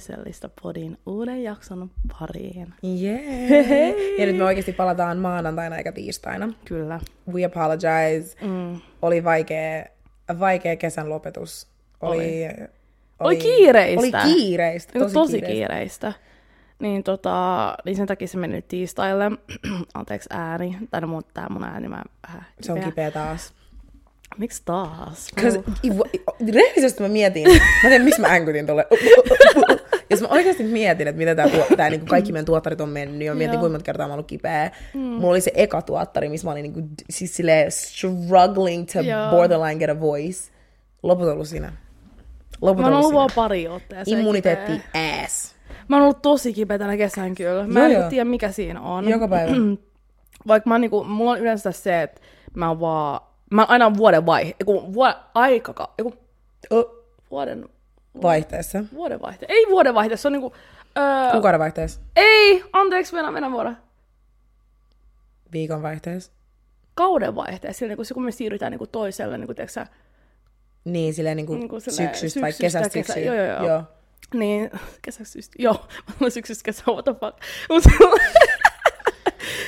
Naisellista podin uuden jakson pariin. Yeah. Ja nyt me oikeasti palataan maanantaina eikä tiistaina. Kyllä. We apologize. Mm. Oli vaikea, vaikea kesän lopetus. Oli, oli, oli kiireistä. Oli kiireistä. Tosi, tosi kiireistä. kiireistä. Niin, tota, niin sen takia se meni nyt tiistaille. Anteeksi ääni. Tai no, tää mun ääni, mä vähän Se on kipeä taas. Miksi taas? Rehellisesti mä mietin, mä tiedän, miksi mä änkytin tolle. Jos mä oikeasti mietin, että miten tää, tää niinku kaikki meidän tuottarit on mennyt, ja mietin, kuinka monta kertaa mä oon ollut kipeä. Mm. Mulla oli se eka tuottari, missä mä olin niinku, siis silleen struggling to Joo. borderline get a voice. Loput on ollut siinä. Loput mä oon ollut vaan pari otteeseen Immuniteetti ass. Mä oon ollut tosi kipeä tänä kesän kyllä. Mä en tiedä, mikä siinä on. Joka päivä. Vaikka mä niinku, mulla on yleensä se, että mä vaan Mä aina vuoden vaihe, eiku, vuo, aikaka, eiku, oh. vuoden... Vaihteessa. Vuoden vaihteessa. Ei vuoden vaihteessa, se on niinku... Öö, vaihteessa. Ei, anteeksi, mennä, mennä vuoden. Viikon vaihteessa. Kauden vaihteessa, sillä niinku, se kun me siirrytään niinku toiselle, niinku, tiiäksä, niin, silleen niinku, niinku silleen, syksystä, syksystä vai kesästä kesä, Joo, joo, joo. joo. Niin, kesästä joo. Mä syksystä kesä, what the fuck.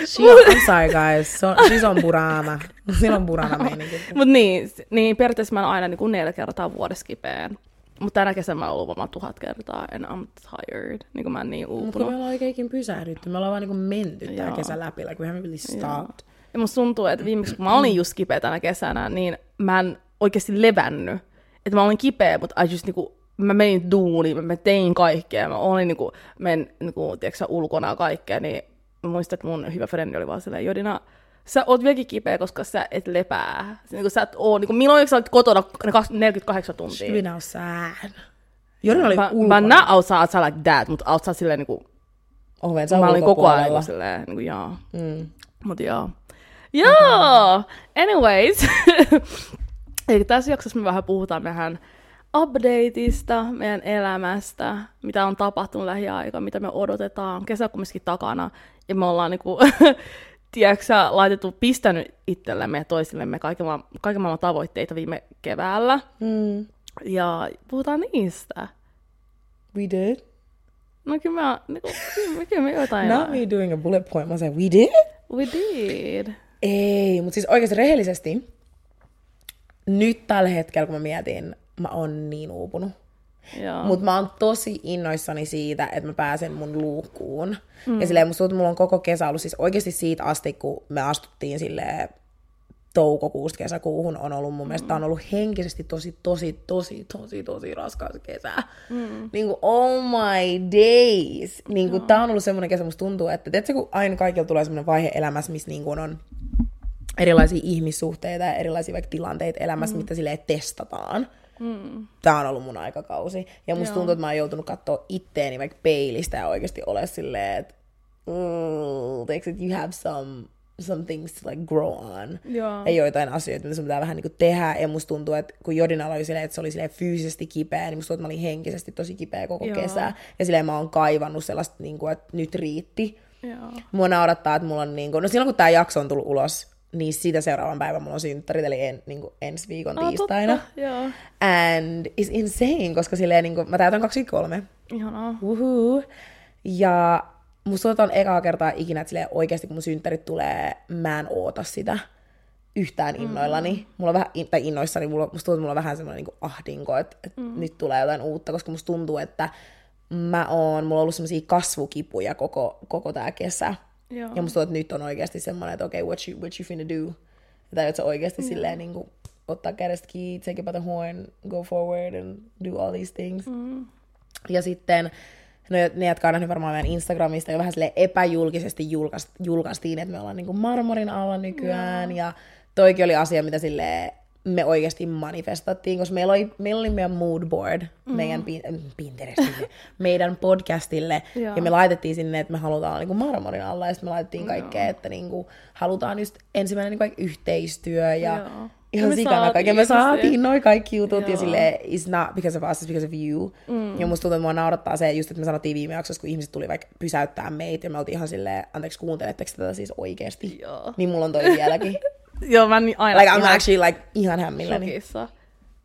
She on, I'm sorry guys, so, she's on burana. Siinä on burana meininki. Mut niin, niin periaatteessa mä oon aina niin kuin neljä kertaa vuodessa kipeen. Mutta tänä kesänä mä oon ollut varmaan tuhat kertaa, and I'm tired. Niin kuin mä en niin uupunut. Mutta me ollaan oikeinkin pysähdytty. Me ollaan vaan niin menty tää kesä läpi, like we haven't really stopped. Ja musta tuntuu, että viimeksi kun mä olin just kipeä tänä kesänä, niin mä en oikeasti levännyt. Että mä olin kipeä, mutta I just niinku, mä menin duuniin, mä tein kaikkea, mä olin niinku, men, niinku, tiedätkö, ulkona ja kaikkea, niin mä muistan, että mun hyvä frendi oli vaan silleen, Jodina, sä oot vieläkin kipeä, koska sä et lepää. Niin sä et oo, niin kuin, milloin sä olet kotona ne 48 tuntia? She now sad. Jodina oli mä, ulkona. Mä not outside, like that, mutta outside silleen niin kuin, Oven, mä olin koko ajan niin silleen, niin kuin, joo. Mm. Mut joo. Joo! Okay. Anyways. Eli tässä jaksossa me vähän puhutaan mehän updateista, meidän elämästä, mitä on tapahtunut lähiaika, mitä me odotetaan. Kesä kumminkin takana. Ja me ollaan niinku, tiedätkö, laitettu, pistänyt itsellemme ja toisillemme kaiken, kaiken maailman tavoitteita viime keväällä. Mm. Ja puhutaan niistä. We did? No kyllä mä, niinku, kyllä, kyllä me jotain... Not me doing a bullet point, mä sanoin, we did? We did. Ei, mutta siis oikeasti rehellisesti, nyt tällä hetkellä, kun mä mietin mä oon niin uupunut. Mutta mä oon tosi innoissani siitä, että mä pääsen mun luukkuun. Mm. Ja silleen musta tuntuu, että mulla on koko kesä ollut siis oikeasti siitä asti, kun me astuttiin silleen toukokuusta kesäkuuhun on ollut mun mm. mielestä, on ollut henkisesti tosi, tosi, tosi, tosi, tosi raskas kesä. Mm. Niin kuin, oh my days. Niin kuin, no. tää on ollut semmoinen kesä, musta tuntuu, että tiedätkö, kun aina kaikilla tulee semmoinen vaihe elämässä, missä niin kuin on erilaisia ihmissuhteita ja erilaisia vaikka tilanteita elämässä, mm. mitä silleen testataan. Mm. Tämä on ollut mun aikakausi. Ja musta Joo. tuntuu, että mä oon joutunut katsoa itteeni vaikka peilistä ja oikeasti ole silleen, että mm, you have some some things to like grow on. Joo. Ja joitain asioita, mitä sun pitää vähän niin kuin tehdä. Ja musta tuntuu, että kun Jodina oli silleen, että se oli silleen fyysisesti kipeä, niin musta tuntuu, että mä olin henkisesti tosi kipeä koko Joo. kesä. Ja silleen mä oon kaivannut sellaista, niin kuin, että nyt riitti. Joo. Mua naurattaa, että mulla on niin kuin, no silloin kun tää jakso on tullut ulos, niin siitä seuraavan päivän mulla on synttärit, eli en, niin kuin ensi viikon oh, tiistaina. Totta, joo. And it's insane, koska silleen, niin kuin, mä täytän 23. Ihanaa. Uhuh. Ja musta tuntuu, on ekaa kertaa ikinä, että silleen, oikeasti kun mun synttärit tulee, mä en oota sitä yhtään mm. innoillani. Mm. Mulla on vähän, tai innoissani, mulla, musta tuntuu, että mulla on vähän semmoinen niin ahdinko, että, että mm. nyt tulee jotain uutta, koska musta tuntuu, että mä oon, mulla on ollut semmoisia kasvukipuja koko, koko tää kesä. Joo. Ja musta tuntuu, että nyt on oikeasti semmoinen, että okei, okay, what you, what you finna do? Tai että se oikeasti mm. silleen niin kuin, ottaa kädestä kiinni, take by the horn, go forward and do all these things. Mm. Ja sitten, no ne, jotka on nähnyt varmaan meidän Instagramista, jo vähän sille epäjulkisesti julkaist, julkaistiin, että me ollaan niin kuin marmorin alla nykyään. Yeah. Ja toikin oli asia, mitä sille me oikeasti manifestattiin, koska meillä oli, meillä oli meidän mood board mm. meidän pin, Pinterestille, meidän podcastille, ja me laitettiin sinne, että me halutaan niin kuin marmorin alla, ja sitten me laitettiin kaikkea, että niin kuin, halutaan just ensimmäinen niin kuin, yhteistyö, ja Joo. ihan me sikana kaiken. Me saatiin noin kaikki jutut, Joo. ja sille it's not because of us, it's because of you. Mm. Ja musta tuntuu, että mua naurattaa se, just että me sanottiin viime jaksossa, kun ihmiset tuli vaikka pysäyttää meitä, ja me oltiin ihan silleen, anteeksi, kuunteletteko tätä siis oikeasti? Joo. Niin mulla on toi vieläkin. Joo, mä niin aina... Like, I'm actually like ihan hämmilläni. Shokissa.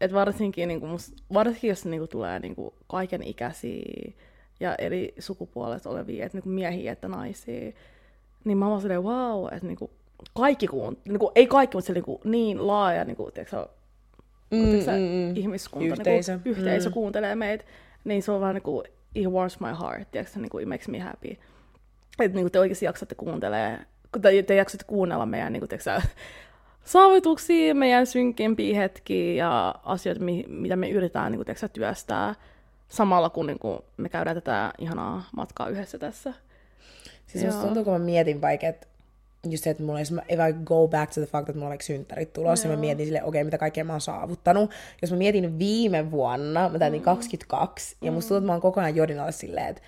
Et varsinkin, niinku, must, varsinkin jos niinku, tulee niinku, kaiken ikäisiä ja eri sukupuolet olevia, että niinku miehiä että naisia. Niin mä oon silleen, wow, että niinku kaikki kuun, niinku, ei kaikki, mutta se niinku niin laaja, niinku, tiiäksä, Mm, tiiäksä, mm, mm. ihmiskunta, Yhteisö. Niinku, yhteisö Mm. kuuntelee meitä, niin se on vaan niinku, it warms my heart, tiiäksä, niinku, it makes me happy. Että niinku, te oikeasti jaksatte kuuntelee, kun te, te jaksatte kuunnella meidän niinku, tiiäksä, saavutuksia, meidän synkimpiä hetkiä ja asioita, mi- mitä me yritetään niin kuin, tiiäksä, työstää samalla kun niin kuin, me käydään tätä ihanaa matkaa yhdessä tässä. Siis musta Joo. tuntuu, kun mä mietin vaikka, että just se, että mulla olisi, if I go back to the fact, että mulla vaikka synttärit tulossa, ja mä mietin sille, okei, okay, mitä kaikkea mä oon saavuttanut. Jos mä mietin viime vuonna, mä täytin 22, ja musta tuntuu, että mä oon koko ajan Jodinalle silleen, että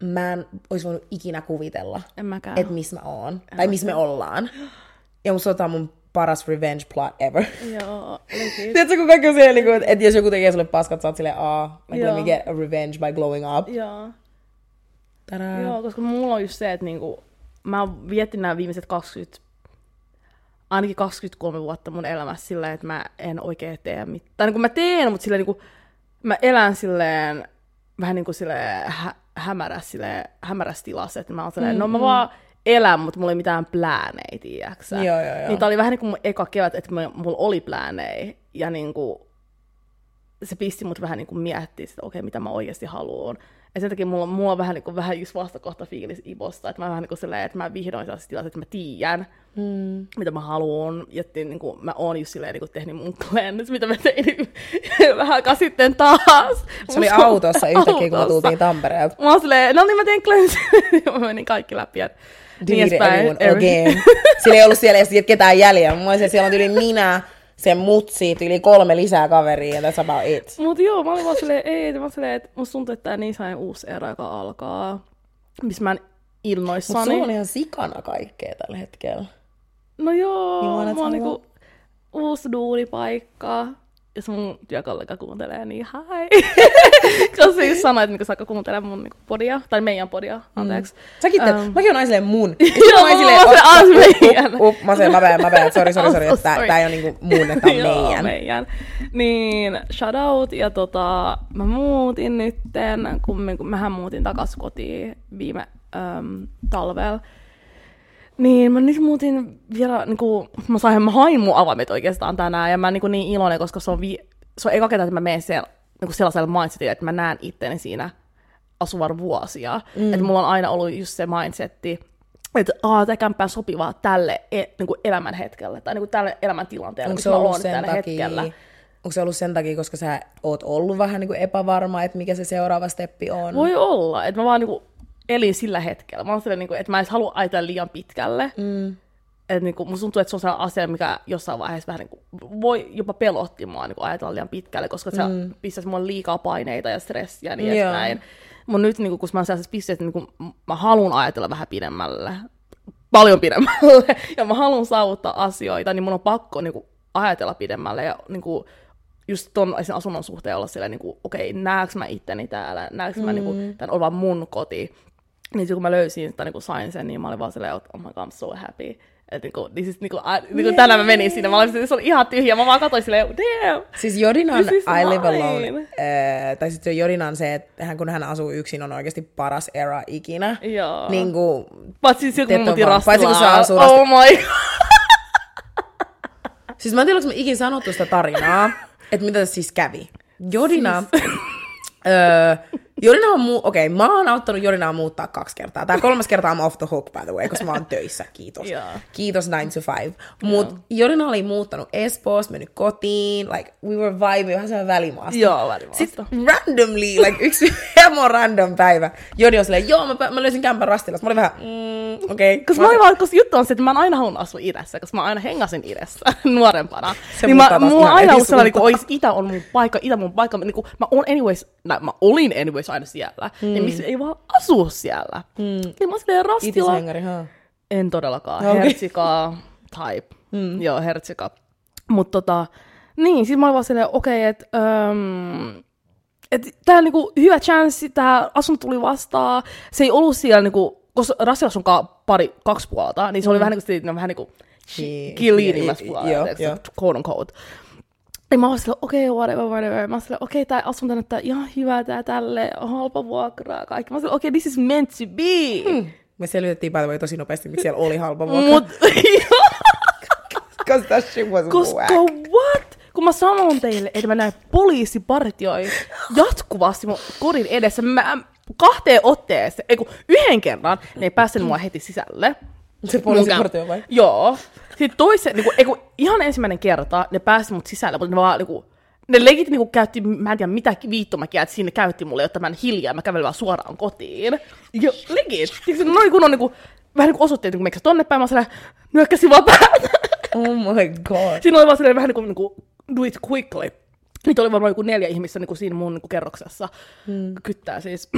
mä en olisi voinut ikinä kuvitella, että missä mä oon, tai missä me ollaan. Ja musta on mun paras revenge plot ever. Joo, legit. Tiedätkö, kun kaikki on siellä, niin kuin, että, jos joku tekee sulle paskat, sä oot silleen, ah, like, let me Joo. get a revenge by glowing up. Joo. Tadaa. Joo, koska mulla on just se, että niinku, mä oon viettinyt nämä viimeiset 20, ainakin 23 vuotta mun elämässä silleen, että mä en oikein tee mitään. Tai niin mä teen, mutta silleen niinku, mä elän silleen vähän niin kuin silleen hä- hämärässä, silleen, hämärässä tilassa, että mä oon silleen, mm, no mä vaan elän, mutta mulla ei mitään pläänejä, tiiäksä. Joo, joo, joo. Niin tää oli vähän niin kuin mun eka kevät, että mulla oli pläänejä, ja niin kuin, se pisti mut vähän niin kuin miettiä, että okei, mitä mä oikeasti haluan. Ja sen takia mulla, mulla on vähän, niin kuin, vähän just vastakohta fiilis Ibosta, että mä vähän niin kuin silleen, että mä vihdoin sellaisessa tilassa, että mä tiedän, Mm. mitä mä haluan. Ja että niin kuin, mä oon just silleen niin kuin tehnyt mun cleanse, mitä mä tein vähän aikaa sitten taas. Se oli Musta- autossa yhtäkkiä, kun me tultiin Tampereelta. Mä oon silleen, no niin mä teen cleanse. Ja mä menin kaikki läpi. Ja niin Delete edespäin. everyone Every- again. Sillä ei ollut siellä edes ketään jäljellä. Mä olisin, siellä on yli minä, se mutsi, yli kolme lisää kaveria, ja that's about it. Mut joo, mä olin vaan silleen, ei, mä olin silleen, että musta tuntuu, että tää niin sellainen uusi era, joka alkaa, missä mä en Mutta innoissani. sulla on ihan sikana kaikkea tällä hetkellä. No joo, You wanna mä oon niinku uusi duunipaikka. Jos mun työkollega kuuntelee, niin hai. Koska se just sanoi, että niinku saakka kuuntelee mun niinku podia, tai meidän podia, anteeksi. Säkin teet, Ähm. mäkin on aina mun. Joo, oon mä oon se aina meidän. up, up, mä oon mä bad, mä bad, sorry, sorry, I'm sorry, so että tää, ei ole niinku mun, että on meidän. meidän. Niin, shout out. Ja tota, mä muutin nytten, kun, kun mähän muutin takas kotiin viime äm, talvella. Niin, mä nyt muutin vielä, niin kuin, mä, sain, mä hain mun avaimet oikeastaan tänään, ja mä niin, niin iloinen, koska se on, vi, se on eka kerta, että mä menen siellä, niin kuin sellaisella mindsetillä, että mä näen itteni siinä asuvan vuosia. Mm. Että mulla on aina ollut just se mindsetti, että Aa, tämä kämppä on sopivaa tälle e, niin kuin elämän hetkelle, tai niin kuin tälle elämäntilanteelle, missä mä ollut oon tällä takia, hetkellä. onko se ollut sen takia, koska sä oot ollut vähän niinku epävarma, että mikä se seuraava steppi on? Voi olla, että mä vaan niinku elin sillä hetkellä. Mä silleen, niinku, että mä en edes halua ajatella liian pitkälle. Mm. Että niinku, musta tuntuu, että se on sellainen asia, mikä jossain vaiheessa vähän niinku, voi jopa pelotti mua niinku, ajatella liian pitkälle, koska se mm. pistäisi mulle liikaa paineita ja stressiä ja niin Joo. edespäin. Mutta nyt, niinku, kun mä oon sellaisessa pisteessä, että niinku, mä haluan ajatella vähän pidemmälle, paljon pidemmälle, ja mä haluan saavuttaa asioita, niin mun on pakko niinku, ajatella pidemmälle ja niinku, just ton sen asunnon suhteen olla silleen, niinku, okei, näekö mä itteni täällä, näekö mä, niinku, tämän on vaan mun koti. Niin sitten kun mä löysin tai niinku sain sen, niin mä olin vaan silleen, että oh my god, I'm so happy. Että niinku, niin siis, niinku, a, niinku tänään mä menin sinne, mä olin silleen, se oli ihan tyhjä, mä vaan katsoin silleen, damn. Siis Jodinan I Live. Alone, äh, tai sitten Jodinan se, että hän, kun hän asuu yksin, on oikeasti paras era ikinä. Joo. Niin kuin, Paitsi silloin, kun mä muutin vaan- paitsi kun sä Rastilaan. asuu Oh my god. siis mä en tiedä, onko mä ikin sanottu sitä tarinaa, että mitä tässä siis kävi. Jodina, öö, Jorina on muu... Okei, okay, mä oon auttanut Jorinaa muuttaa kaksi kertaa. Tää kolmas kerta on off the hook, by the way, koska mä oon töissä, kiitos. Joo. Kiitos 9 to 5. Mut Jorina oli muuttanut Espoosta, mennyt kotiin, like we were vibing, vähän sellainen välimaasta. Joo, välimaasta. Sitten randomly, like yksi hemo random päivä, Joni on silleen, joo, mä, mä löysin kämpän rastilassa. Mä olin vähän, mm, okei. Okay. Koska, mä olin vaan, koska juttu on se, että mä en aina halunnut asua idässä, koska mä aina hengasin idässä nuorempana. Se niin mä, mulla aina ollut sellainen, niin kuin, itä on mun paikka, itä mun paikka. Niin kuin, mä, on anyways, nä, mä olin anyways aina siellä, mm. niin miksi ei vaan asu siellä. Mm. Niin mä silleen huh? En todellakaan. Okei. Okay. Hertsika type. Mm. Joo, hertsika. Mutta tota, niin, siis mä olin vaan silleen, okei, okay, että um, et tää niinku hyvä chanssi, tää asunto tuli vastaan. Se ei ollut siellä niinku, koska Rassilassa on ka- pari, kaksi puolta, niin se oli vähän niinku, no, vähän niinku Niin, joo, tiedätkö, joo. quote on quote. Ja mä olin silleen, okei, okay, whatever, whatever. Mä olin silleen, okei, okay, tää asunto tää ihan hyvä, tää tälle, halpa vuokraa, kaikki. Mä silleen, okei, okay, this is meant to be. Mm. Me selvitettiin by the way tosi nopeasti, miksi siellä oli halpa vuokra. Mut, Because that shit was koska whack. what? Kun mä sanon teille, että mä näin poliisipartioi jatkuvasti mun kodin edessä, mä kahteen otteeseen, ei kun yhden kerran, ne ei päässyt mua heti sisälle. Se poliisipartio vai? Joo. Sitten toisen, niinku, eiku, ihan ensimmäinen kerta ne pääsi mut sisälle, mutta ne vaan niinku, ne legit niinku käytti, mä en tiedä mitä viittomäkiä, että siinä käytti mulle, jotta mä en hiljaa, mä kävelin vaan suoraan kotiin. Ja legit. Tiedätkö, noin kun on niinku, vähän niinku osoitteet, niinku, meikö tonne päin, mä silleen, nyökkäsin vaan päätä. Oh my god. Siinä oli vaan silleen vähän niinku, niinku do it quickly. Niitä oli varmaan joku neljä ihmistä niinku siinä mun niinku kerroksessa. Hmm. Kyttää siis.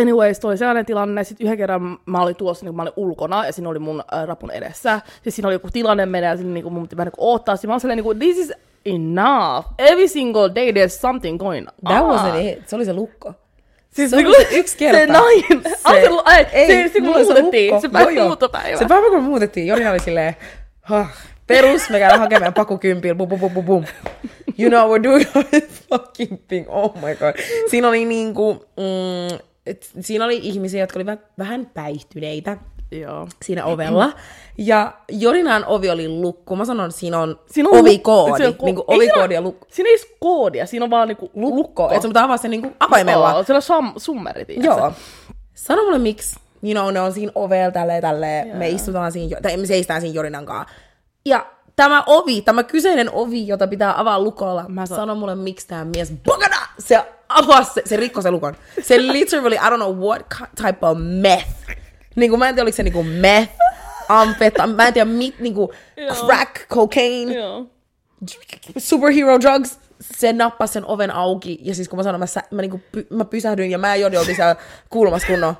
Anyways, toi sellainen tilanne. Sitten yhden kerran mä olin tuossa, niin mä olin ulkona ja siinä oli mun äh, rapun edessä. Siis siinä oli joku tilanne menee ja siinä niin mun piti vähän niin odottaa. Sitten mä olin silleen, niin kuin, this is enough. Every single day there's something going on. That wasn't it. Se oli se lukko. Siis se niinku- oli se yksi kerta. Se nainen. Se, se, ai, ei, se, se, mulla oli muutettiin. Se päivä muuttopäivä. Se päivä kun muutettiin, Jorina oli silleen, huh, perus, me käydään hakemaan pakukympillä, bum, bum, bum, bum, bum. You know, we're doing this fucking thing, oh my god. Siinä oli niinku, mm, et, siinä oli ihmisiä, jotka oli vähän, päihtyneitä Joo. siinä ovella. Ja Jorinan ovi oli lukko. Mä sanon, että siinä on, Siinä on ovikoodi. siinä on ko- ei ovikoodi siinä- ja lukko. Siinä ei edes koodia, siinä on vaan niinku lukko. lukko. Että sun pitää avaa sen niinku avaimella. Joo, siellä on sum- summeri? Joo. Sano mulle miksi, you know, ne on siinä ovella tälleen tälleen, me istutaan siinä, tai me seistään siinä Jorinan kanssa. Ja tämä ovi, tämä kyseinen ovi, jota pitää avaa lukolla, mä sano mulle miksi tämä mies bogada, se avasi, se, se rikkoi se lukon. Se literally, I don't know what type of meth. Niin kuin, mä en tiedä, oliko se niinku meth, amfeta, mä en tiedä, mit, niinku Joo. crack, cocaine, Joo. superhero drugs, se nappasi sen oven auki, ja siis kun mä sanoin, mä, sä, mä, niinku, py, mä pysähdyin, ja mä ja Jodi oltiin siellä kuulumassa kunnon.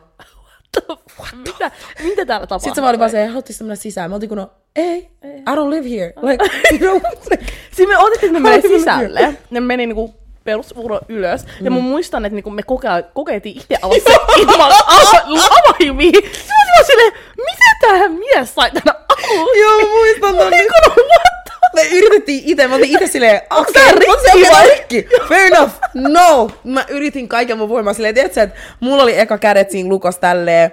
Mitä, mitä täällä tapahtuu? Sitten se vaan oli vaan se, haluatteko mennä sisään? Mä oltiin kun, ei, I don't live here. Like, you know, like, Siis me otettiin, että me menee Aivan sisälle. Ne meni niinku perusvuoro ylös. Mm. Ja mä muistan, että niinku me koke- kokeiltiin itse avaa se ilman ava- avaimia. Se oli silleen, mitä tää mies sai tänä alussa? Joo, mä muistan ton. Niin me yritettiin itse, mä oltiin itse silleen, onks tää rikki vai? rikki? Fair enough. No. Mä yritin kaiken mun voimaa silleen, tiedätkö, että mulla oli eka kädet siinä lukossa tälleen,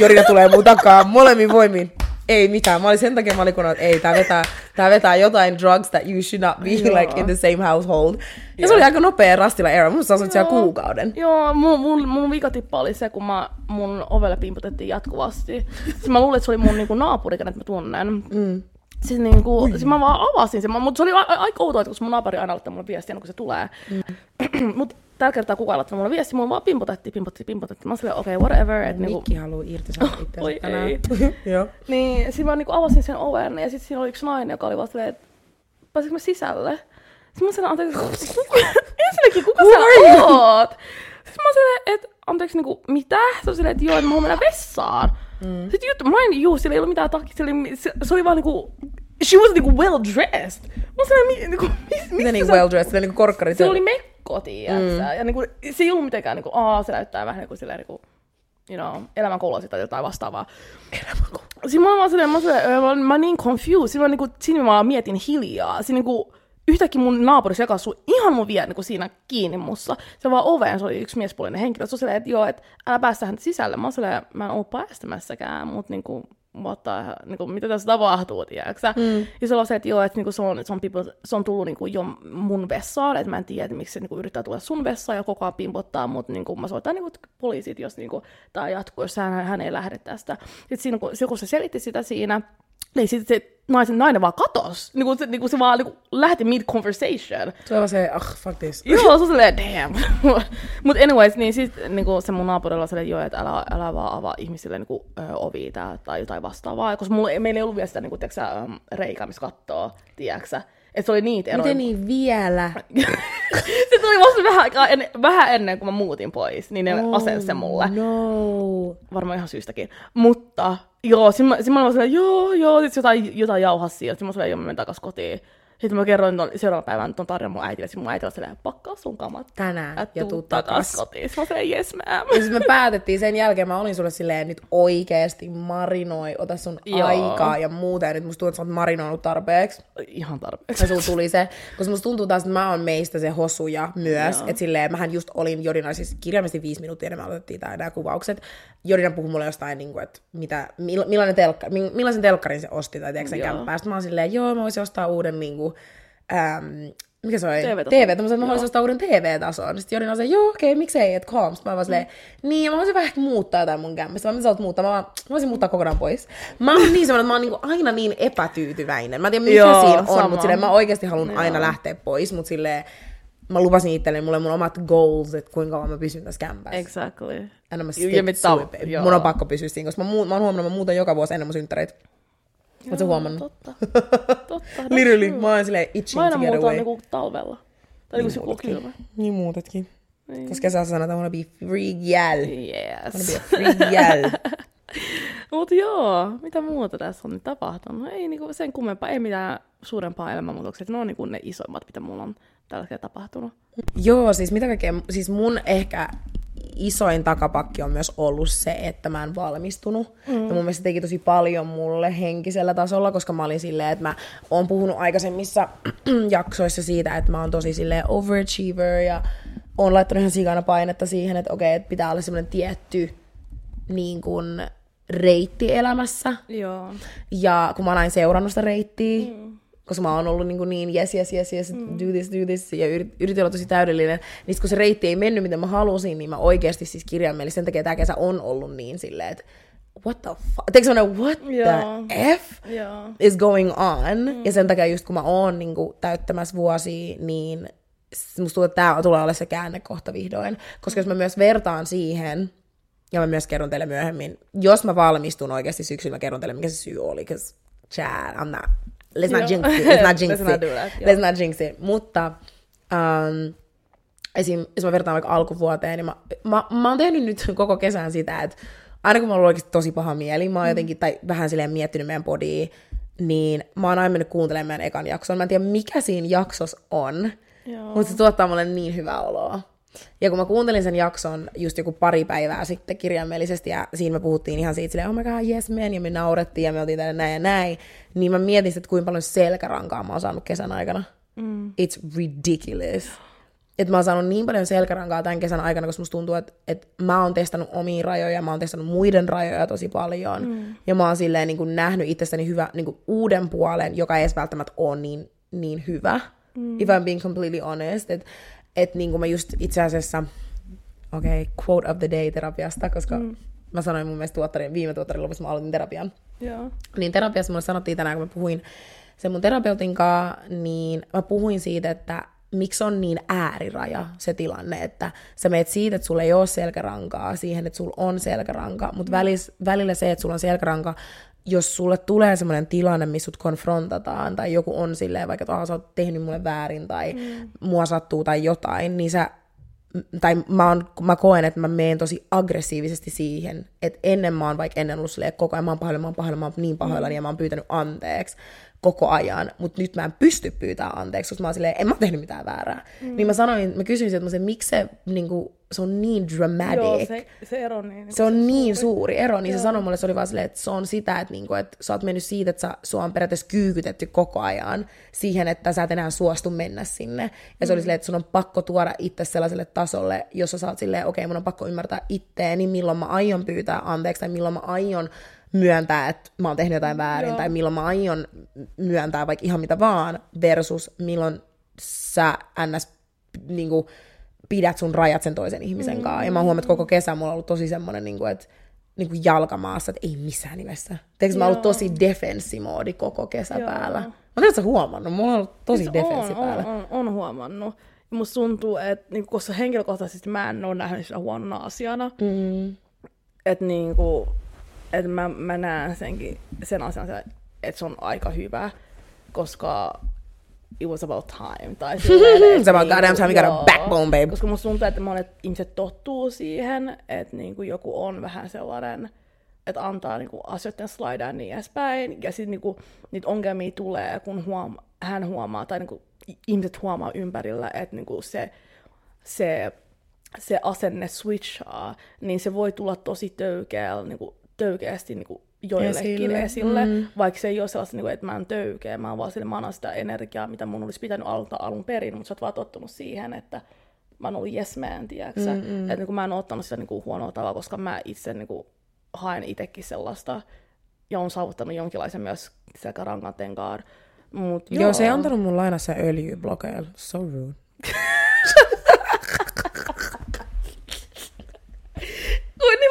Jorina tulee mun takaa, molemmin voimin. Ei mitään. Mä olin sen takia, mä olin kun, että ei, tää vetää, tää vetää jotain drugs that you should not be Joo. like in the same household. Ja se oli aika nopea rastilla era. Mun sä siellä Joo. kuukauden. Joo, mun, mun, mun vikatippa oli se, kun mä, mun ovelle pimputettiin jatkuvasti. Siis mä luulin, että se oli mun niinku, naapuri, kenet mä tunnen. Mm. Siis, niinku, siis mä vaan avasin sen, mutta se oli aika outoa, että kun se mun naapuri aina laittaa mulle viestiä, kun se tulee. Mm. mutta tällä kertaa kukaan laittaa mulle viestiä, mulla vaan pimputettiin, pimputettiin, pimputettiin. Mä silleen, okei, okay, whatever. Et, niinku, Mikki haluaa irti saada Oi itseänsä tänään. Joo. niin, sitten mä niinku avasin sen oven ja sitten siinä oli yksi nainen, joka oli vaan silleen, että pääsinkö mä sisälle? Sitten mä sanoin, anteeksi, kuka, ensinnäkin, kuka sä oot? Sitten mä silleen, että anteeksi, niinku, mitä? Se on silleen, että joo, että mä haluan mennä vessaan. Mm. Sitten juttu, mind you, sillä ei ollut mitään takia, se oli, se, se oli vaan niinku, she was niinku well dressed. Mä mi, niinku, mis, Mitä mistä niin well dressed, niinku korkkarit. se oli mekko, tiiäksä. Mm. Ja niinku, se ei ollut mitenkään, niinku, aa, se näyttää vähän niinku silleen, niinku, you know, elämänkouluasi tai jotain vastaavaa. Siinä mä olin vaan silleen, mä, silleen, mä, mä, niin confused. Siinä mä, niinku, siinä mä mietin hiljaa. Siinä niinku, yhtäkkiä mun naapuri sekasui ihan mun vielä niinku, siinä kiinni mussa. Se vaan oveen, se oli yksi miespuolinen henkilö. Se oli silleen, että joo, että älä päästä häntä sisälle. Mä olin silleen, mä en ollut päästämässäkään, mutta niinku, what the, niinku, mitä tässä tapahtuu, tiedäksä? Mm. Ja se oli se, että joo, että niinku, se, on, se, on people, se on tullut niinku, jo mun vessaan, että mä en tiedä, että miksi se niinku, yrittää tulla sun vessaan ja koko ajan pimpottaa, mutta niinku, mä soitan niinku, poliisit, jos niinku, tämä jatkuu, jos hän, hän ei lähde tästä. Sitten siinä, kun, kun se selitti sitä siinä, niin sitten se naisen, nainen vaan katos. Niin kuin se, niin kuin se vaan niin kuin lähti mid-conversation. Se on se, ah, fuck this. Joo, se on silleen, damn. Mut anyways, niin sit niinku se mun naapurilla silleen, joo, että älä, älä vaan avaa ihmisille niinku, ö, ovia tää, tai jotain vastaavaa. Koska mulla, ei- meillä ei ollut vielä sitä niinku, tiiäksä, äm, reikää, missä kattoo, tiiäksä. Että se oli niitä eroja. Miten niin vielä? se tuli vasta vähän, aikaa ennen, vähän ennen kuin mä muutin pois, niin ne oh, asensi sen mulle. No. Varmaan ihan syystäkin. Mutta joo, siinä mä, siinä mä olin silleen, joo, joo, sit jotain, jotain jauhassia, ja sitten mä olin joo, mä menen takas kotiin. Sitten mä kerroin ton, seuraavan päivän ton tarinan mun äitille, sitten mun äiti oli silleen, pakkaa sun kamat. Tänään Ja, ja tuu takas kotiin. Mä olin yes ma'am. Ja sitten me päätettiin sen jälkeen, mä olin sulle silleen, nyt oikeesti marinoi, ota sun Joo. Aikaa ja muuta. Ja nyt musta tuntuu, että sä oot marinoinut tarpeeksi. Ihan tarpeeksi. Ja sulla tuli se, koska musta tuntuu taas, että mä oon meistä se hosuja myös. Että silleen, mähän just olin Jodina, siis kirjaimellisesti viisi minuuttia ennen me aloitettiin tää, nämä kuvaukset. Jodina puhui mulle jostain, niin kuin, että mitä, mill- millainen telkka, mi- millaisen telkkarin se osti tai tiedätkö sen Joo. kämppää. Sitten mä oon silleen, joo, mä voisin ostaa uuden niin kuin, äm, mikä se oli? TV-tason. TV, että mä haluaisin TV-tason. Sitten Jodina oli joo, okei, okay, miksei, että calm. Sitten mä vaan silleen, niin, ja mä voisin vähän ehkä muuttaa jotain mun kämpästä. Mä mitä sä oot muuttaa? Mä, vaan, mä voisin muuttaa kokonaan pois. Mä oon niin semmoinen, että mä oon niinku aina niin epätyytyväinen. Mä en tiedä, mikä Joo, siinä on, mutta silleen mä oikeasti haluan Joo. aina lähteä pois, mutta silleen mä lupasin itselleni, mulla on mun omat goals, että kuinka kauan mä pysyn tässä kämpässä. Exactly. And I'm a Ja stick joo. Mun on pakko pysyä siinä, koska mä, muu, mä oon huomannut, että mä muutan joka vuosi ennen mun synttäreitä. Oot sä huomannut? Totta. Totta. Literally, true. mä oon silleen itching Mä aina to get away. niinku talvella. Tai niinku on kylmä. Niin muutatkin. Niin. Koska kesässä sanotaan, että I wanna be free gal. I Yes. wanna be a free gal. Mut joo, mitä muuta tässä on nyt tapahtunut? Ei niinku sen kummempaa, ei mitään suurempaa elämänmuutoksia. Ne on niinku ne isoimmat, mitä mulla on tällä hetkellä tapahtunut. Joo, siis mitä kaikkea, siis mun ehkä isoin takapakki on myös ollut se, että mä en valmistunut. Mm. Ja mun mielestä se teki tosi paljon mulle henkisellä tasolla, koska mä olin silleen, että mä oon puhunut aikaisemmissa jaksoissa siitä, että mä oon tosi silleen overachiever ja oon laittanut ihan sikana painetta siihen, että okei, että pitää olla semmoinen tietty niin kuin, reitti elämässä. Joo. Ja kun mä oon aina seurannut sitä reittiä, mm. Koska mä oon ollut niin, niin yes, yes, yes, yes, mm. do this, do this, ja yrit, yritin olla tosi täydellinen, niin kun se reitti ei mennyt, miten mä halusin, niin mä oikeasti siis kirjaimellisesti, sen takia tää kesä on ollut niin silleen, että what the fuck, teekö semmonen what Joo. the f Joo. is going on, mm. ja sen takia just kun mä oon niin kuin, täyttämässä vuosia, niin musta tuntuu, että tää tulee olla se käännekohta vihdoin, koska jos mä myös vertaan siihen, ja mä myös kerron teille myöhemmin, jos mä valmistun oikeasti syksyllä, mä kerron teille, mikä se syy oli, because Chad, I'm not, let's not jinx it, let's not jinx Let's not it, do that, let's not jinx it, mutta um, esim, jos mä vertaan vaikka alkuvuoteen, niin mä, mä, mä oon tehnyt nyt koko kesän sitä, että aina kun mä oon oikeasti tosi paha mieli, mä oon jotenkin, tai vähän silleen miettinyt meidän podia, niin mä oon aina mennyt kuuntelemaan meidän ekan jakson. Mä en tiedä, mikä siinä jaksossa on, Joo. mutta se tuottaa mulle niin hyvää oloa. Ja kun mä kuuntelin sen jakson just joku pari päivää sitten kirjaimellisesti, ja siinä me puhuttiin ihan siitä silleen, oh my god, yes man, ja me naurettiin, ja me oltiin täällä näin ja näin, niin mä mietin, että kuinka paljon selkärankaa mä oon saanut kesän aikana. Mm. It's ridiculous. Että mä oon saanut niin paljon selkärankaa tämän kesän aikana, koska musta tuntuu, että, että mä oon testannut omia rajoja, mä oon testannut muiden rajoja tosi paljon. Mm. Ja mä oon silleen niin kuin nähnyt itsestäni hyvä, niin kuin uuden puolen, joka ei edes välttämättä ole niin, niin hyvä. Mm. If I'm being completely honest. Että et niin kuin mä just itse asiassa, okei, okay, quote of the day terapiasta, koska mm. mä sanoin mun mielestä tuottarin, viime tuottarin lopussa mä aloitin terapian. Joo. Niin terapiassa mulle sanottiin tänään, kun mä puhuin sen mun terapeutin kanssa, niin mä puhuin siitä, että miksi on niin ääriraja se tilanne, että sä meet siitä, että sulla ei ole selkärankaa, siihen, että sulla on selkäranka, mutta välis, välillä se, että sulla on selkäranka, jos sulle tulee semmoinen tilanne, missä sut konfrontataan, tai joku on silleen, vaikka että "Aa, sä oot tehnyt mulle väärin, tai mm. mua sattuu tai jotain, niin sä tai mä, oon, mä koen, että mä meen tosi aggressiivisesti siihen, että ennen mä oon vaikka ennen ollut silleen, koko ajan mä oon pahoilla, mä oon pahoilla, mä oon niin pahoillani ja mä oon pyytänyt anteeksi koko ajan, mutta nyt mä en pysty pyytämään anteeksi, koska mä oon silleen, en mä tehnyt mitään väärää. Mm. Niin mä sanoin, mä kysyin sieltä, että miksi se, niin kuin, se on niin dramatic. Joo, se, se ero niin. Se on niin suuri ero, niin se sanoi mulle, se oli vaan silleen, että se on sitä, että, niinku, että sä oot mennyt siitä, että sä, sua on periaatteessa kyykytetty koko ajan siihen, että sä et enää suostu mennä sinne. Ja se oli silleen, että sun on pakko tuoda itse sellaiselle tasolle, jossa sä oot silleen, okei, okay, mun on pakko ymmärtää itteeni, milloin mä aion pyytää anteeksi, tai milloin mä aion myöntää, että mä oon tehnyt jotain väärin, Joo. tai milloin mä aion myöntää vaikka ihan mitä vaan, versus milloin sä ns. Niinku, pidät sun rajat sen toisen ihmisen mm. kanssa. Ja mä oon huomannut, että koko kesä mulla on ollut tosi semmoinen, niin kuin, että niin kuin jalkamaassa, että ei missään nimessä. Teekö mä oon ollut tosi defensimoodi koko kesä Joo. päällä? Mä sä huomannut, mulla on ollut tosi Siis defenssi on, päällä. on, on, on, huomannut. Ja musta tuntuu, että niinku, koska henkilökohtaisesti mä en ole nähnyt sitä huonona asiana, Mm. että niinku, et mä, mä näen senkin, sen asian, että se on aika hyvä, koska it was about time. Tai silleen, et It's about goddamn time, you got a backbone, babe. Koska musta tuntuu, että monet ihmiset tottuu siihen, että niinku joku on vähän sellainen että antaa niinku asioiden slidea niin edespäin. Ja sitten niinku, niitä ongelmia tulee, kun huom- hän huomaa, tai niinku, ihmiset huomaa ympärillä, että niinku se, se, se asenne switchaa, niin se voi tulla tosi töykeällä, niinku, töykeästi niinku, joillekin esille, esille mm. vaikka se ei ole sellaista, niinku, että mä en töykeä, mä oon vaan sille, mä annan sitä energiaa, mitä mun olisi pitänyt aloittaa alun perin, mutta sä oot vaan tottunut siihen, että mä oon ollut yes man, tiedätkö? Mm-hmm. Että niin mä en ottanut sitä niin kuin huonoa tavalla, koska mä itse niin kuin, haen itsekin sellaista ja on saavuttanut jonkinlaisen myös sekä rankantenkaan. Mut joo. joo, se ei antanut mun lainassa öljyä blokeilla. So rude.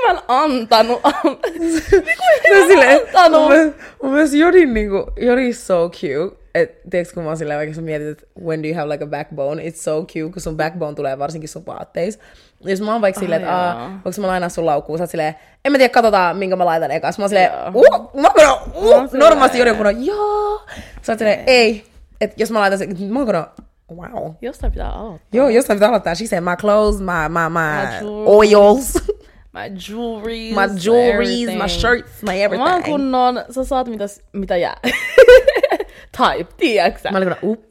Mä antanut. niin kuin no, silleen, antanut. Mun, mun mielestä Jodin, niinku, Jodin is so cute et, tiedätkö, kun mä oon silleen, vaikka sä mietit, että when do you have like a backbone, it's so cute, kun sun backbone tulee varsinkin sun vaatteissa. Jos mä oon vaikka silleen, että ah, voinko mä lainaa sun laukkuun, sä oot silleen, en mä tiedä, katsotaan, minkä mä laitan ekas. Mä oon silleen, uh, mä oon uh, normaalisti joiden kun joo. Sä oot silleen, ei, että jos mä laitan sen, mä oon kun wow. Jostain pitää aloittaa. Joo, jostain pitää aloittaa. She said, my clothes, my, my, my, my oils. my jewelries, my jewelries, my shirts, my everything. Mä oon kunnon, sä saat mitä, mitä jää. type, tiedätkö Mä olin kun, up.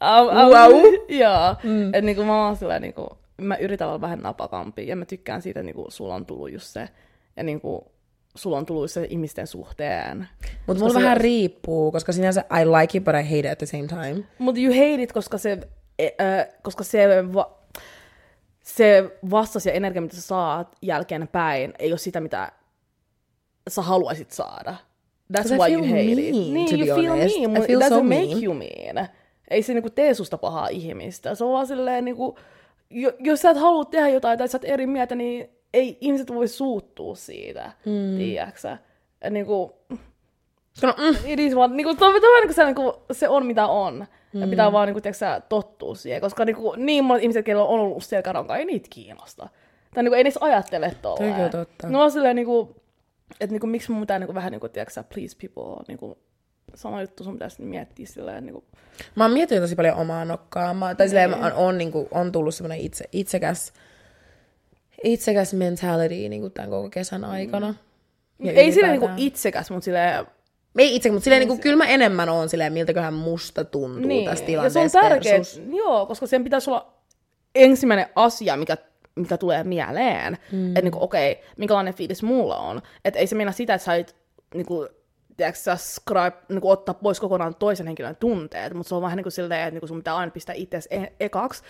Au, au. Joo. Mm. Et niinku mä oon sillä niinku, mä yritän olla vähän napakampi ja mä tykkään siitä, niinku sulla on tullut just se, ja niinku sulla on tullut se ihmisten suhteen. Mutta mulla se... vähän riippuu, koska sinänsä I like it, but I hate it at the same time. Mutta you hate it, koska se, äh, koska se, va, se vastaus ja energia, mitä sä saat jälkeenpäin, ei ole sitä, mitä sä haluaisit saada. That's why you hate mean, it. Niin, you feel honest. mean, but it doesn't so make mean. you mean. Ei se niinku tee susta pahaa ihmistä. Se on vaan silleen niinku, jos sä et halua tehdä jotain tai sä et eri mieltä, niin ei ihmiset voi suuttua siitä, mm. tiedäksä. Niinku, no, mm. it is what, niinku, to, to, niinku, se, niinku, se on mitä on. Mm. Ja pitää vaan niinku, tiedätkö, tottua siihen, koska niinku, niin monet ihmiset, joilla on ollut selkärankaa, ei niitä kiinnosta. Tai niinku, ei niistä ajattele tolleen. Tämä on totta. No on silleen niinku, että niinku, miksi mun pitää niinku, vähän niinku, tiedätkö, please people, niinku, sama juttu sun pitäisi miettiä silleen. Niinku. Mä oon miettinyt tosi paljon omaa nokkaa. Mä, tai silleen niin. on, on, niinku, on tullut semmoinen itse, itsekäs, itsekäs mentality niinku tämän koko kesän aikana. Mm. Ei silleen niinku itsekäs, mutta silleen ei itse, mutta silleen niin kuin, kyllä mä enemmän oon silleen, miltäköhän musta tuntuu niin. tässä tilanteessa. Ja se on tärkeä, versus... joo, koska sen pitäisi olla ensimmäinen asia, mikä mikä tulee mieleen. Mm. Että niinku, okei, okay, minkälainen fiilis mulla on. Että ei se mennä sitä, että sä et niinku, tiedätkö, sä scribe, niinku, ottaa pois kokonaan toisen henkilön tunteet, mutta se on vähän niin kuin silleen, että niinku sun pitää aina pistää itse e- ekaksi,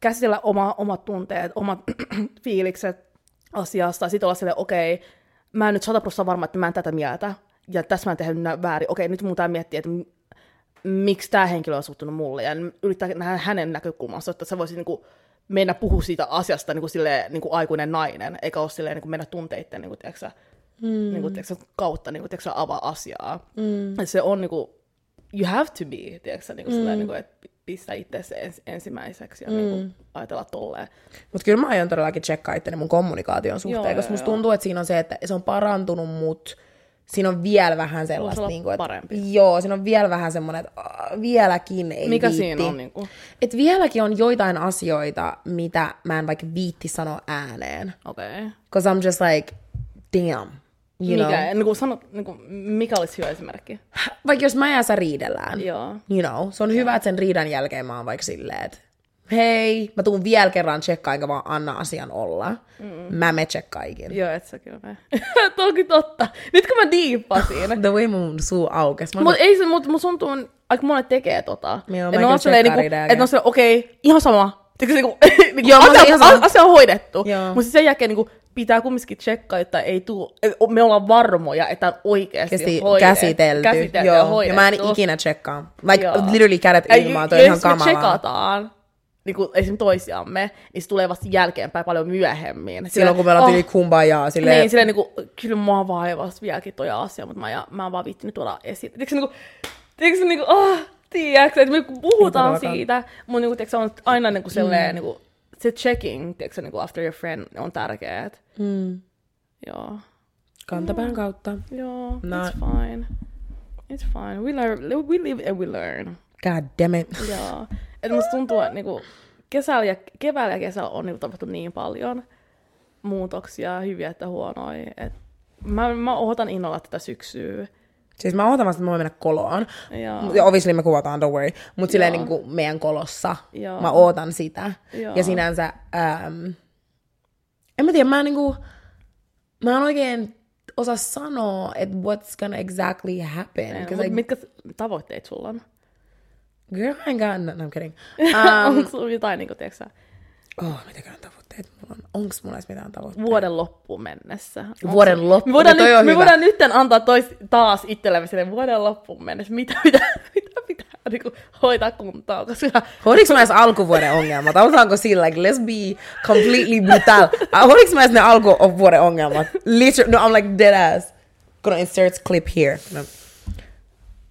käsitellä oma, omat tunteet, omat fiilikset asiasta, ja sitten olla silleen, okei, okay, mä en nyt sata varma, että mä en tätä mieltä, ja tässä mä en tehnyt väärin, okei, nyt pitää miettiä, että miksi tämä henkilö on suhtunut mulle, ja yrittää nähdä hänen näkökulmansa, että se voisi niinku, mennä puhua siitä asiasta niin kuin silleen, niin kuin aikuinen nainen, eikä ole silleen, niin kuin mennä tunteiden niin kuin, tiedätkö, mm. niin kuin, tiedätkö, kautta niin kuin, tiedätkö, avaa asiaa. Mm. se on niin kuin, you have to be, tiedätkö, niin kuin, mm. silleen, niin kuin, että pistää itse ens, ensimmäiseksi ja mm. niin kuin, ajatella tolleen. Mutta kyllä mä aion todellakin tsekkaa itteni mun kommunikaation suhteen, joo, koska joo, musta joo. tuntuu, että siinä on se, että se on parantunut, mutta siinä on vielä vähän sellaista... Niin kuin, että, parempi. Joo, siinä on vielä vähän semmoinen, että uh, vieläkin ei Mikä viitti. siinä on? Niin kuin? Et vieläkin on joitain asioita, mitä mä en vaikka viitti sanoa ääneen. Okei. Okay. Cause I'm just like, damn. You mikä, know? Niin kuin sanot, niin kuin, mikä olisi hyvä esimerkki? Vaikka jos mä ja sä riidellään. Joo. You know, se on Joo. hyvä, että sen riidan jälkeen mä oon vaikka silleen, että hei, mä tuun vielä kerran tsekkaan, enkä vaan anna asian olla. Mm. Mä me tsekkaikin. Joo, et sä kyllä me. Toki totta. Nyt kun mä diippasin. The way mun suu aukes. Mut kun... ei se, mut mun tuntuu, aika monet tekee tota. Joo, ne on silleen, niinku, että on silleen, okei, okay, ihan sama. Tiedätkö, niinku, niinku, Joo, asia, ihan sama. asia on hoidettu. Mutta sen jälkeen niinku, pitää kumminkin tsekkaa, että ei tuu, me ollaan varmoja, että on oikeasti Käsi, hoidettu. Käsitelty. käsitelty Joo. ja, hoidettu. ja mä en ikinä tsekkaa. Like, Joo. literally kädet ilmaan, toi ihan kamalaa. Jos me tsekataan, niin kuin esimerkiksi toisiamme, niin se tulee vasta jälkeenpäin paljon myöhemmin. Silloin kun meillä on oh, kumbajaa. Silleen... Niin, silleen niin kuin, kyllä mua vaivasi vieläkin toi asia, mutta mä, ja, mä en vaan viittinyt tuoda esiin. Tiedätkö niin kuin, tiedätkö niin kuin, oh, tiedätkö, että me puhutaan siitä, mutta niin kuin, tiedätkö, on aina niin kuin silleen, mm. niin kuin, se checking, tiedätkö, niin kuin after your friend on tärkeää. Mm. Joo. Kantapään kautta. Joo, no. it's fine. It's fine. We, learn, we live and we learn. God damn it. Joo. Et musta tuntuu, että niinku, kesällä ja, keväällä ja kesällä on niinku tapahtunut niin paljon muutoksia, hyviä että huonoja. Et mä, mä odotan innolla tätä syksyä. Siis mä ootan vasta, että mä voin mennä koloon. Joo. Ja obviously me kuvataan, don't worry. Mut silleen Joo. niinku meidän kolossa. Joo. Mä ootan sitä. Joo. Ja sinänsä, ähm, en mä tiedä, mä niinku, mä en oikein osaa sanoa, että what's gonna exactly happen. Cause like, mitkä tavoitteet sulla on? Girl, I ain't got, no, I'm kidding. Um, Onko sulla jotain, niin kuin, tiedätkö, sä, oh, mitäkään tavoitteet mulla on? Onks mulla edes mitään tavoitteita? vuoden loppuun mennessä? Onko Vuoden sulla- loppu- Me voidaan, nyt, on me hyvä. voidaan nyt antaa tois, taas itsellemme sille vuoden loppuun mennessä, mitä pitää, mitä pitää niin kuin, hoitaa kuntoon, koska Hoidiks mä edes alkuvuoden ongelmat? Otetaanko sillä, like, let's be completely brutal. Hoidiks mä edes ne alkuvuoden ongelmat? Literally, no, I'm like dead ass. Gonna insert clip here. No.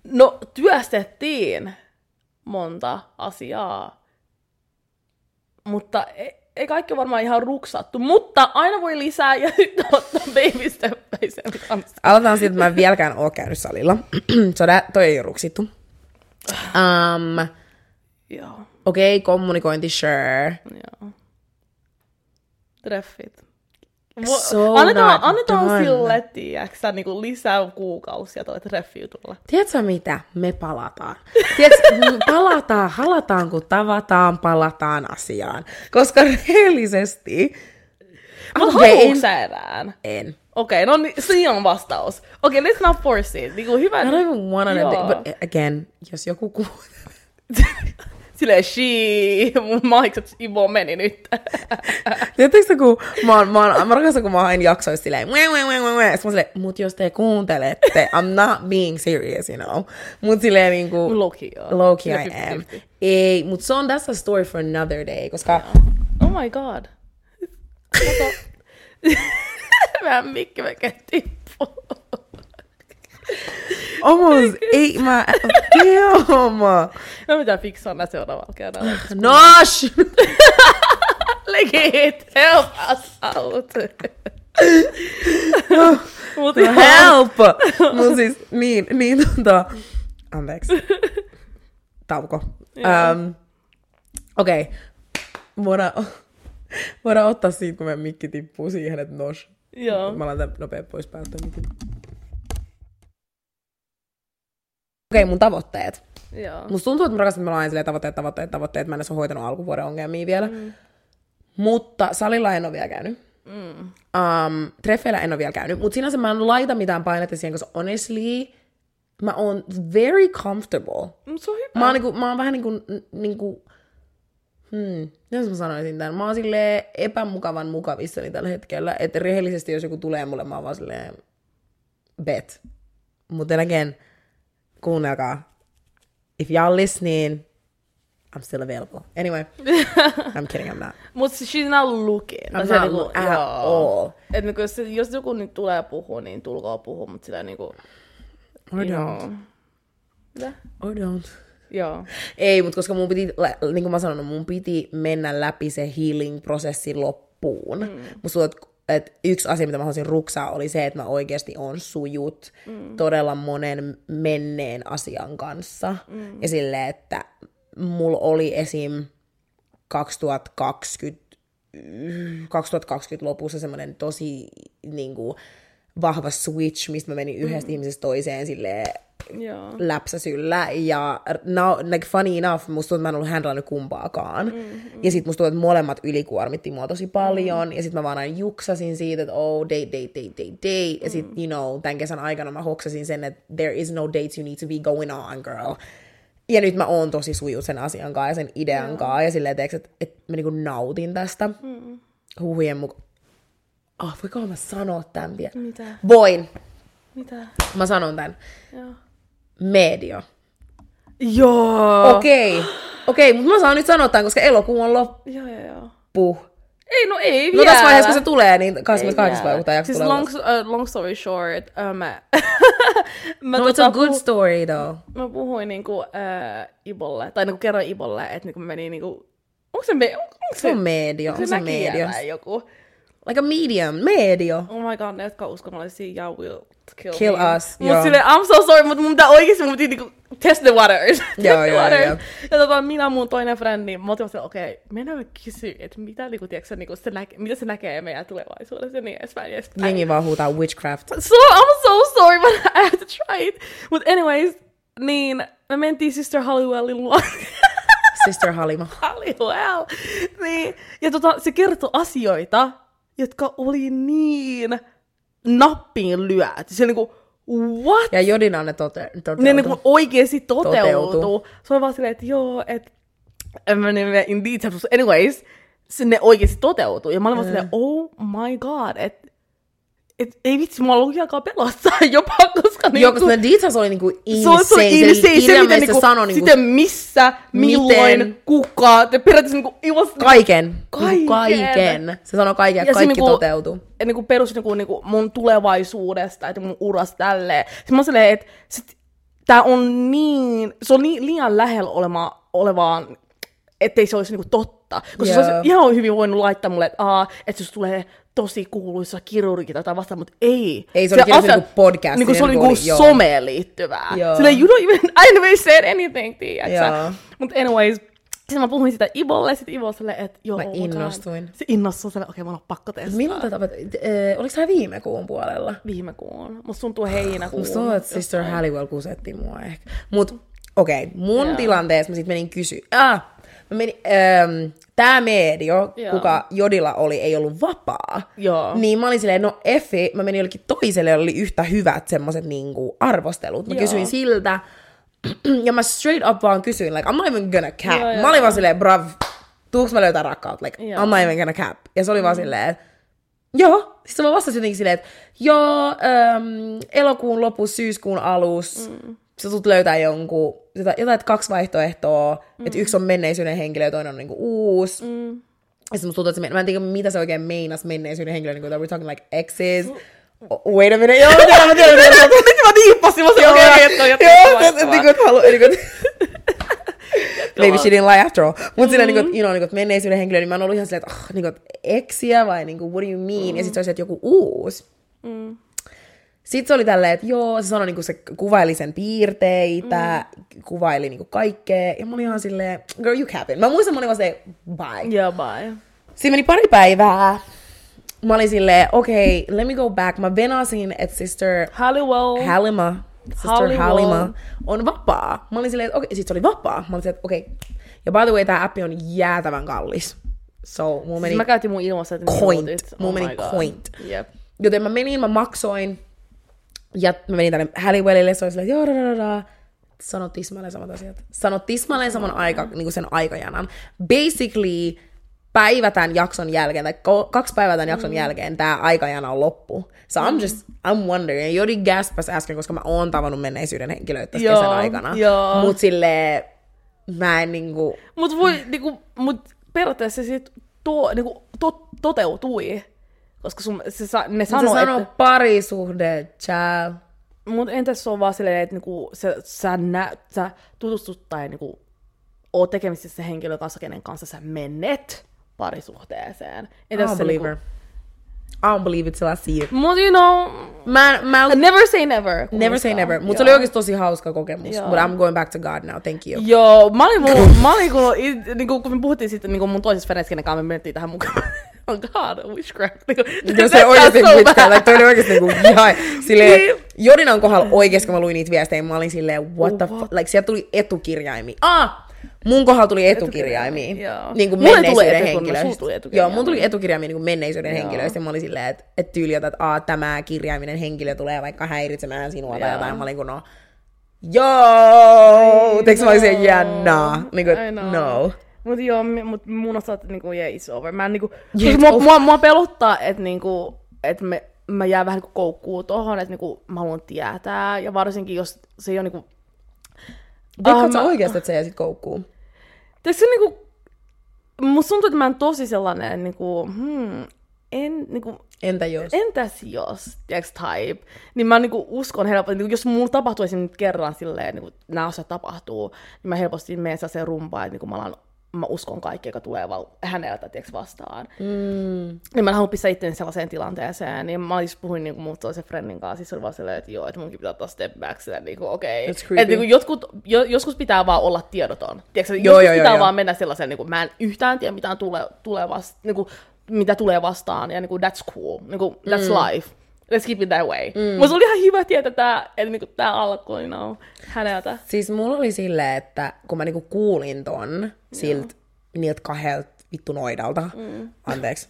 no, työstettiin monta asiaa, mutta ei, ei kaikki varmaan ihan ruksattu, mutta aina voi lisää ja nyt ottaa baby steppäisen kanssa. Aloitetaan siitä, että mä en vieläkään oo käynyt salilla. so that, toi ei ole ruksittu. Um, Joo, Okei, okay, kommunikointi, sure. joo. Treffit. So annetaan annetaan done. sille, tiiäksä, niinku lisää kuukausia toi treffijutulla. Tiedätkö mitä? Me palataan. Tiedätkö, palataan, halataan kun tavataan, palataan asiaan. Koska rehellisesti... Mutta Okei, haluatko en- sä enää? En. Okei, okay, no niin, siinä on vastaus. Okei, okay, let's not force it. Niinku hyvä. I don't even wanna, but again, jos joku kuulee. Silleen, she, mun mahikset Ivo meni nyt. Tiedättekö, kun mä, oon, mä, oon, mä rakastan, kun mä hain jaksoissa silleen, "Mue, mue, mue, mue, mue." Sitten mä silleen, mut jos te kuuntelette, I'm not being serious, you know. Mut silleen niinku, Loki, joo. low key Silleen I am. 50-50. Ei, mut se on, that's a story for another day, koska Oh my god. Kato. Vähän mikki melkein tippuu. almost ei mä, damn. No mitä fiksaa nää seuraavalla kerralla. Nosh! Legit, help us out. Mut ihan- Help! Mut siis, niin, niin tota, anteeksi. Tauko. Um, Okei, okay. voidaan, voidaan ottaa siitä, kun meidän mikki tippuu siihen, että nosh. Joo. Mä laitan nopea pois päältä mikin. Okei, okay, mun tavoitteet. Joo. Musta tuntuu, että mä rakastan, että mä aina tavoitteet, tavoitteet, tavoitteet. Mä en edes ole hoitanut alkuvuoden ongelmia vielä. Mm. Mutta salilla en ole vielä käynyt. Mm. Um, treffeillä en ole vielä käynyt. Mutta sinänsä mä en laita mitään painetta siihen, koska honestly, mä oon very comfortable. Mut se on hyvä. Mä oon, niinku, mä oon vähän niinku, niinku hmm, miten mä sanoisin tämän? Mä oon silleen epämukavan mukavissani tällä hetkellä, että rehellisesti jos joku tulee mulle, mä oon vaan silleen bet. Mutta again, kuunnelkaa. If y'all listening, I'm still available. Anyway, I'm kidding, I'm not. Mut she's not looking. I'm not niinku- at all. Et niinku, jos, jos joku nyt tulee puhua, niin tulkaa puhua, mut sillä niinku... Or don't. Mitä? Or don't. Joo. Ei, mutta koska mun piti, niin kuin mä sanon, mun piti mennä läpi se healing-prosessi loppuun. Mm. Musta että yksi asia, mitä mä haluaisin ruksaa, oli se, että mä oikeasti on sujut mm. todella monen menneen asian kanssa. Mm. Ja silleen, että mulla oli esim. 2020, 2020 lopussa semmoinen tosi niin kuin, vahva switch, mistä mä menin yhdestä mm. ihmisestä toiseen silleen Joo. läpsäsyllä. Ja now, like funny enough, musta tuntuu, että mä en ollut kumpaakaan. Mm-hmm. Ja sit musta tuntuu, että molemmat ylikuormitti mua tosi paljon. Mm-hmm. Ja sit mä vaan aina juksasin siitä, että oh, date, date, date, date, date. Ja sit, you know, tämän kesän aikana mä hoksasin sen, että there is no dates you need to be going on, girl. Ja nyt mä oon tosi sujut sen asian kanssa ja sen idean yeah. kanssa. Ja silleen, teeks, että, että mä niinku nautin tästä. Mm. Huhujen mukaan. Oh, voiko mä sanoa tämän vielä? Mitä? Voin. Mitä? Mä sanon tämän. Joo. Media. Joo. Okei, okei, mutta mä saan nyt sanoa tämän, koska elokuu on loppu. Joo, joo, joo. Ei, no ei No vielä. tässä vaiheessa, kun se tulee, niin 28. päivä, kun tämä jakso siis tulee. long, uh, long story short, uh, mä, mä, No, it's tota a good puhu- story, though. mä puhuin niinku uh, Ibolle, tai niinku kerroin Ibolle, että niinku mä menin niinku, onko se, me, onko Se on media, onko on se media. mäkijäällä joku? Like a medium, media. Oh my god, ne jotka on uskonnollisia, ja will kill, Kill me. us, Mut joo. silleen, I'm so sorry, mutta mun pitää oikeesti, mun piti niinku test the waters. Joo, the joo, waters. joo. Ja tota, minä mun toinen frendi, me oltiin okei, okay, mennään me kysyä, että mitä, niinku, tiedätkö, niinku, se näke, mitä se näkee meidän tulevaisuudessa ja niin edespäin. Ja edespäin. Jengi vaan huutaa witchcraft. So, I'm so sorry, but I had to try it. But anyways, niin me mentiin Sister Halliwellin luo. Sister Halima. Halliwell. Niin, ja tota, se kertoi asioita, jotka oli niin nappiin lyöt. Se niinku, what? Ja Jodina ne tote, toteutui. ne niinku oikeesti toteutuu. Toteutuu. Se oli vaan silleen, että joo, että en mä niin anyways, se ne oikeesti toteutuu. Ja mä olin vaan silleen, oh my god, että et, ei vitsi, mua lukiakaan pelottaa jopa, koska Joo, koska ne details oli niinku se insane. on, se on insane. Se, miten kirjaimellisesti niinku, sanoi niinku sitten missä, milloin, miten. kuka, ja periaatteessa niinku, it was, kaiken. Kaiken. kaiken. Se sanoi kaiken, ja se kaikki niinku- toteutui. ja niinku perus niinku, niinku mun tulevaisuudesta, että mun uras tälleen. Sitten mä oon silleen, että sit, tää on niin, se on niin, liian lähellä olema, olevaan, ettei se olisi niinku totta. Koska se Joo. olisi ihan hyvin voinut laittaa mulle, että, aa, että jos tulee tosi kuuluisa kirurgi tai vastaan, mutta ei. Ei, se oli kirjoitettu niinku podcastiin, Niinku se oli niinku niinku oli- joo. someen liittyvää. Joo. Silleen, you don't even, I never said anything? Joo. Mutta anyways, sitten mä puhuin sitä Ivolle, sit Ivo silleen, että joo, Mä oh innostuin. Se innostui silleen, okei, okay, mun on pakko testaa. Milloin tätä? Eh, Oliko tämä viime kuun puolella? Viime kuun. Musta tuntuu heinäkuun. Musta tuntuu, että Sister Halliwell kusetti mua ehkä. Mut okei, okay, mun Joo. tilanteessa mä sit menin kysyä. Ah, mä menin, ähm, tää medio, Joo. kuka Jodilla oli, ei ollut vapaa. Joo. Niin mä olin silleen, no Effi, mä menin jollekin toiselle, jolla oli yhtä hyvät semmoset niinku arvostelut. Mä Joo. kysyin siltä, ja mä straight up vaan kysyin, like, I'm not even gonna cap. Joo, mä olin vaan silleen, brav, tuuks mä löytää rakkautta? Like, Joo. I'm not even gonna cap. Ja se oli vaan silleen, Joo. Sitten mä vastasin jotenkin silleen, että joo, äm, elokuun lopussa, syyskuun alussa, mm. Sä tulet löytää jonkun, jotain, jotain että kaksi vaihtoehtoa, mm. että yksi on menneisyyden henkilö ja toinen on niinku uusi. Mm. Ja sitten tuntuu, että se, mä en tiedä, mitä se oikein meinas menneisyyden henkilö, niin kuin, we're talking like exes. Oh, wait a minute, joo, mä tiedän, mä tiedän, mä tiedän. Nyt mä diippasin, mä sanoin, okei, okei, jatka, jatka, Joo, että niinku, että halu, niinku, että- Maybe she didn't lie after all. Mutta sillä niinku, että, you know, niinku, että menneisyyden henkilö, niin mä oon ollut ihan silleen, että oh, niinku, että eksiä vai niinku, what do you mean? Ja sit se olisi, että joku uusi. Sitten se oli tälleen, että joo, se sanoi, niinku, se kuvaili sen piirteitä, kuvaili niinku kaikkea. Ja mä olin ihan silleen, girl, you capping. Mä muistan, mä olin vaan silleen, bye. Joo, bye. Siinä meni pari päivää. Mä olin silleen, okei, okay, let me go back. Mä venasin, että sister Halliwell. Halima, sister Halliwell. Halima, on vapaa. Mä olin silleen, että okei, okay, sit se oli vapaa. Mä olin silleen, että okei. Okay. Ja by the way, tää appi on jäätävän kallis. So, mulla meni, Siis mä käytin mun ilmassa, että Coint. minuutit. Mulla meni my God. coint. Jep. joten mä menin, mä maksoin. Ja mä menin tänne Halliwellille, se oli silleen, joo, da, da, da. Sano tismalleen samat asiat. Sano tismalleen saman aika, niin kuin sen aikajanan. Basically, päivä tämän jakson jälkeen, tai kaksi päivää tämän jakson mm. jälkeen, tämä aikajana on loppu. So I'm just, I'm wondering. Jodi gaspas äsken, koska mä oon tavannut menneisyyden henkilöitä tässä Joo, kesän aikana. joo. Mut silleen, mä en niinku, Mut, voi, niinku, mut periaatteessa se sit to, niinku, to, toteutui. Koska sun, se, sa- ne se sanoi, sanoo että... parisuhde, child. Mut entäs se on vaan silleen, että niinku, se, sä, nä, sä tutustut tai niinku, oot tekemisissä se henkilön kanssa, kenen kanssa sä menet parisuhteeseen. I Entäs don't se believe niinku. I don't believe it till I see it. Mut you know, Mä, mä, never say never. Never say never. Mutta se Joo. oli oikeasti tosi hauska kokemus. Joo. But I'm going back to God now. Thank you. Joo, mä olin, mun, mä olin kun, niinku, kun me puhuttiin sitten niinku mun toisessa Frenets, kenen kanssa me menettiin tähän mukaan. Oh god, witchcraft. Jos that se oikeasti so witchcraft, like toi oli oikeasti niinku, jai. Silleen, Niin. Jodinan kohdalla oikeasti, kun mä luin niitä viestejä, mä olin silleen, what the fuck, like sieltä tuli etukirjaimia. Ah! Mun kohdalla tuli etukirjaimia. Niin kuin Mulle menneisyyden henkilöistä. Joo, mun tuli etukirjaimia niin kuin menneisyyden Joo. henkilöistä. Ja mä olin silleen, että et tyyli, että aa, tämä kirjaiminen henkilö tulee vaikka häiritsemään sinua tai Joo. jotain. Mä olin kun no, joo! Teekö mä olisin, yeah, nah. Niin kuin, no. Mut joo, mut mun osalta niinku, yeah, it's over. Mä en niinku, Yeah, it's mua, over. mua, mua, pelottaa, että niinku, et me, mä jään vähän niinku koukkuun tohon, että niinku, mä haluan tietää. Ja varsinkin, jos se ei ole niinku... Veikkaat Ah, sä mä- oikeasti, että se jäisit koukkuun? Tiedätkö se niinku... Musta tuntuu, että mä oon tosi sellainen niinku... Hmm, en, niinku, Entä jos? entäs jos, tiedätkö, type, niin mä niinku uskon helposti, niin jos mulla tapahtuu esimerkiksi kerran silleen, niin nämä asiat tapahtuu, niin mä helposti menen sellaiseen rumpaan, että niin mä alan mä uskon kaikki, joka tulee val- häneltä tiiäks, vastaan. Mm. Niin mä en halua pistää itseäni sellaiseen tilanteeseen. Niin mä just puhuin niin mun toisen friendin kanssa, siis se oli vaan silleen, että joo, että munkin pitää ottaa step back sillä niin kuin okei. Okay. creepy. Että niin kuin jotkut, jo, joskus pitää vaan olla tiedoton. Tiedätkö, Joo, joskus joo, joo, pitää joo. vaan mennä sellaiseen, niin kuin, mä en yhtään tiedä, mitä tulee, tulee vasta, niin kuin, mitä tulee vastaan, ja niin kuin, that's cool, niin kuin, that's mm. life. Let's keep it that way. Mm. Mutta se oli ihan hyvä tietää tää, että niinku, tää alkoi, know, häneltä. Siis mulla oli silleen, että kun mä niinku kuulin ton siltä niiltä kahdelta vittu noidalta, mm. anteeksi.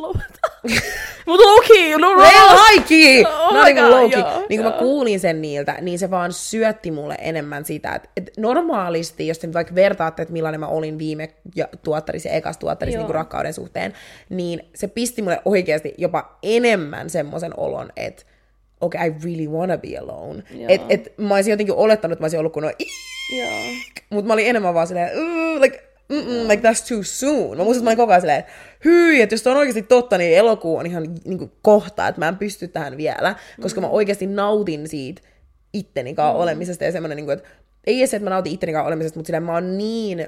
Mutta Loki, no, no, no. laiki! Oh no niin kuin joo, niin kun mä kuulin sen niiltä, niin se vaan syötti mulle enemmän sitä, että, että normaalisti, jos te vaikka vertaatte, että millainen mä olin viime ja tuottarissa ja ekas tuottarissa niin rakkauden suhteen, niin se pisti mulle oikeasti jopa enemmän semmoisen olon, että okay, I really wanna be alone. Joo. Et, et mä olisin jotenkin olettanut, että mä olisin ollut kun Joo. mutta mä olin enemmän vaan silleen, "Ugh, like, mm like that's too soon. Mä muistan, että mä olin koko ajan silleen, että hyi, että jos toi on oikeasti totta, niin elokuu on ihan niin kuin, kohta, että mä en pysty tähän vielä, koska mä oikeasti nautin siitä itteni kanssa olemisesta ja semmoinen, niin kuin, että ei edes, se, että mä nautin itteni olemisesta, mutta silleen mä oon niin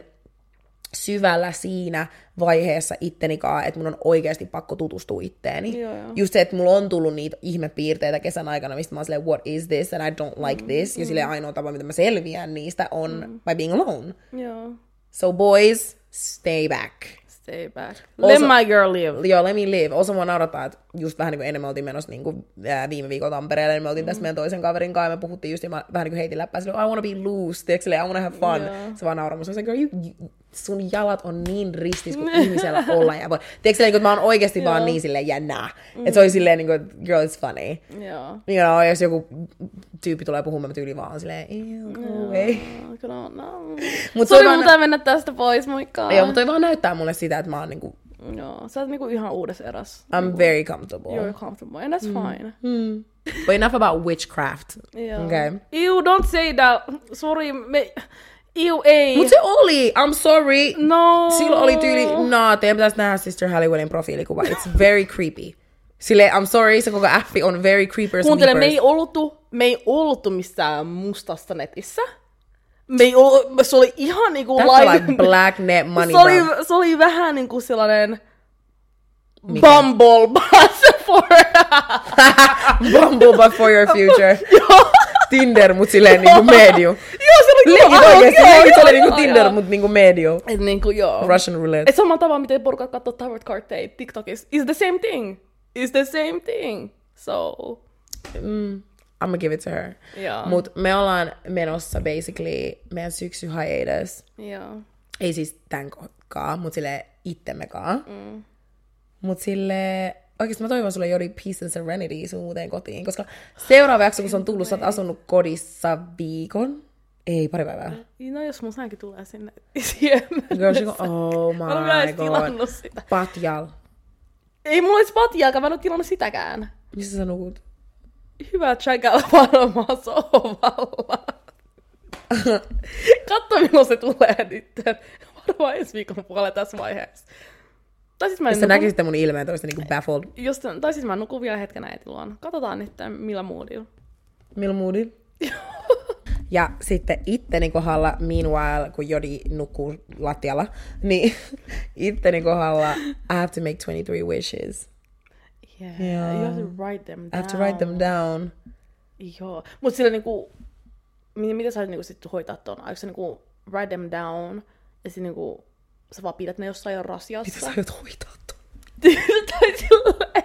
syvällä siinä vaiheessa itteni kanssa, että mun on oikeasti pakko tutustua itteeni. Joo, joo. Just se, että mulla on tullut niitä ihmepiirteitä kesän aikana, mistä mä oon silleen, what is this, and I don't like this, ja silleen ainoa tapa, miten mä selviän niistä on by being alone. Joo. So boys, stay back. Stay back. Also- Let my girl live. Joo, let me live. Osa mua naurattaa, että just vähän niin kuin ennen me oltiin menossa niin kuin, ää, viime viikolla Tampereelle, niin me oltiin tässä meidän toisen kaverin kanssa, ja me puhuttiin just, ja mä vähän niin kuin heitin läppää, silleen, I wanna be loose, tiedätkö, silleen, I wanna have fun. Joo. Se vaan nauraa, mä sanoin, girl, you, you, sun jalat on niin ristis kuin ihmisellä olla. Ja voi, tiedätkö, silleen, kun mä oon oikeasti vaan niin silleen jännää. Että se oli silleen, niin kuin, että girl, it's funny. Joo. You know, jos joku tyyppi tulee puhumaan, mä tyyli vaan on silleen, away. No, no. Mut Sori, vaan- mun mennä tästä pois, moikka. Joo, mutta toi vaan näyttää mulle sitä, että mä oon niinku, Joo, sä oot niinku ihan uudessa erässä. I'm very comfortable. You're comfortable, and that's fine. But enough about witchcraft. Joo. Okay. Ew, don't say that. Sorry, me... Ew, ei. Mut se oli, I'm sorry. No. Silloin oli tyyli, nah, teidän pitäisi nähdä Sister Halliwellin profiilikuva. It's very creepy. Sille, I'm sorry, se koko appi on very creepers Kuuntele, me ei oltu, me ei oltu missään mustassa netissä. Me ei ollut, se oli ihan niinku That's like black net money, se, oli, bro. se oli vähän niinku sellainen Mikä? Bumble bus for... Bumble but for your future. Tinder, mut silleen niinku medium. joo, se oli Leikit aivan, oikeesti, joo, leikit joo, oli niinku joo, Tinder, joo. mut niinku medium. Et niinku joo. Russian roulette. Et samalla tavalla, miten porukat katsoo tarot kartteja TikTokissa. It's the same thing. It's the same thing. So, I'm gonna give it to her. Joo. Mut me ollaan menossa basically meidän syksy hiatus. joo. Ei siis tän kaa, mut sille itsemme kaa. Mm. Mut sille oikeesti mä toivon sulle Jodi peace and serenity sun uuteen kotiin, koska seuraava jakso, kun se on tullut, sä oot asunut kodissa viikon. Ei, pari päivää. No jos mun sänky tulee sinne Girl, she go, mennessä. oh Mä my edes god. tilannut sitä. Patjal. Ei mulla olisi patjaakaan, mä en ole tilannut sitäkään. Missä sä nukut? Hyvä chagalla varmaan sohvalla. Katso milloin se tulee nyt. Varmaan ensi viikon puolella tässä vaiheessa. Tai siis mä en Jos sä nuku- näkisitte mun ilmeen, toista niinku baffled. Just, tai siis mä nukun vielä hetken äiti luona. Katsotaan nyt, millä moodilla. Millä moodilla? Ja sitten itteni kohdalla, meanwhile, kun Jodi nukkuu lattialla, niin itteni kohdalla, I have to make 23 wishes. Yeah, Joo. you have to write them down. I have to write them down. Joo. Mut sillä niinku, miten sä niinku sit hoitaa ton? Aiko sä niinku write them down ja sit niinku sä vaan pidät ne jossain Mitä rasiassa? sä aiot hoitaa tai silleen,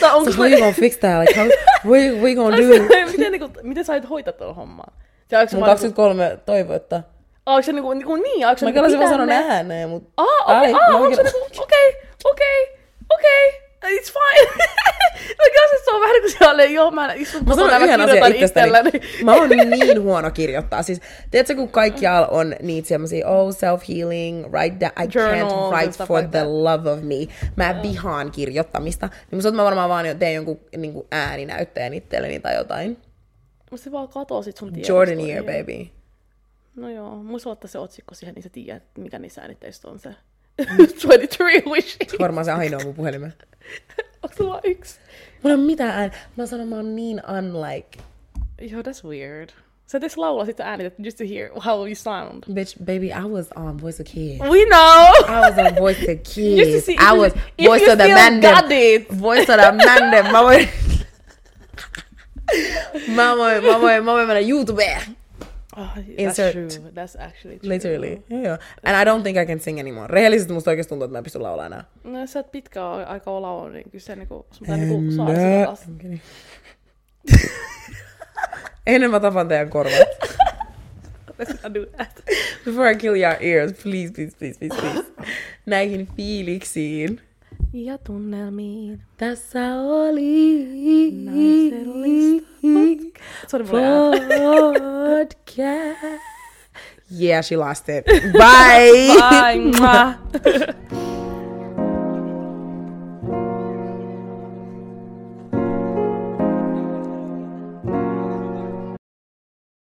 tai, onko So you gonna fix that? Like, how, what you gonna do? silleen, miten, niinku, miten sä aiot hoitaa ton homman? Se Mun vaan niinku, 23 toivoetta. onko se niinku, niinku niin, onko se Mä niinku kelasin vaan sanon ne- ääneen, mut... Ah, okei, okay, ah, onko se niinku, okei, okei, okei, it's fine. kyllä se on vähän kuin sellainen, joo, mä istun Mä sanon yhden asian itselleni. Mä oon niin huono kirjoittaa. Siis, tiedätkö, kun kaikkialla on niitä semmosia, oh, self-healing, write that, I Journals can't write for like the that. love of me. Mä vihaan kirjoittamista. Niin musta mä varmaan vaan teen jonkun niin ääninäytteen itselleni tai jotain. Mutta se vaan katoo sit sun tiedostoja. Jordan Year, baby. No joo, muista ottaa se otsikko siihen, niin sä tiedät, mikä niissä äänitteistä on se. 23 wishes. Varmaan se ainoa mun puhelimen. Onko sulla vaan yksi? Mulla ei ole mitään ään. Mä sanon, mä oon niin unlike. Joo, that's weird. Sä et laulaa sit äänität just to hear how you sound. Bitch, baby, I was on Voice of Kids. We know! I was on Voice of Just to Kids. see I was if Voice you of the Man got it. Voice of the Man. Mä voin... mä voin, mä voin, mä voin mennä YouTubeen. Oh, that's Insert. true. That's actually true. Literally. Joo, joo. And I don't think I can sing anymore. Rehellisesti musta oikeesti tuntuu, että mä en pysty laulaa enää. No sä ole aikaa ole laulanut, niin kyllä se niinku, sun pitää niinku saada sitä. Ennen mä tapan teidän korvat. Let's not do that. Before I kill your ears, please, please, please, please, please. Näihin fiiliksiin. Ja tunnelmiin. Tässä oli Naisellista Sori, mulla ei ääni. podcast. Yeah, she lost it. Bye. Bye. Mwah.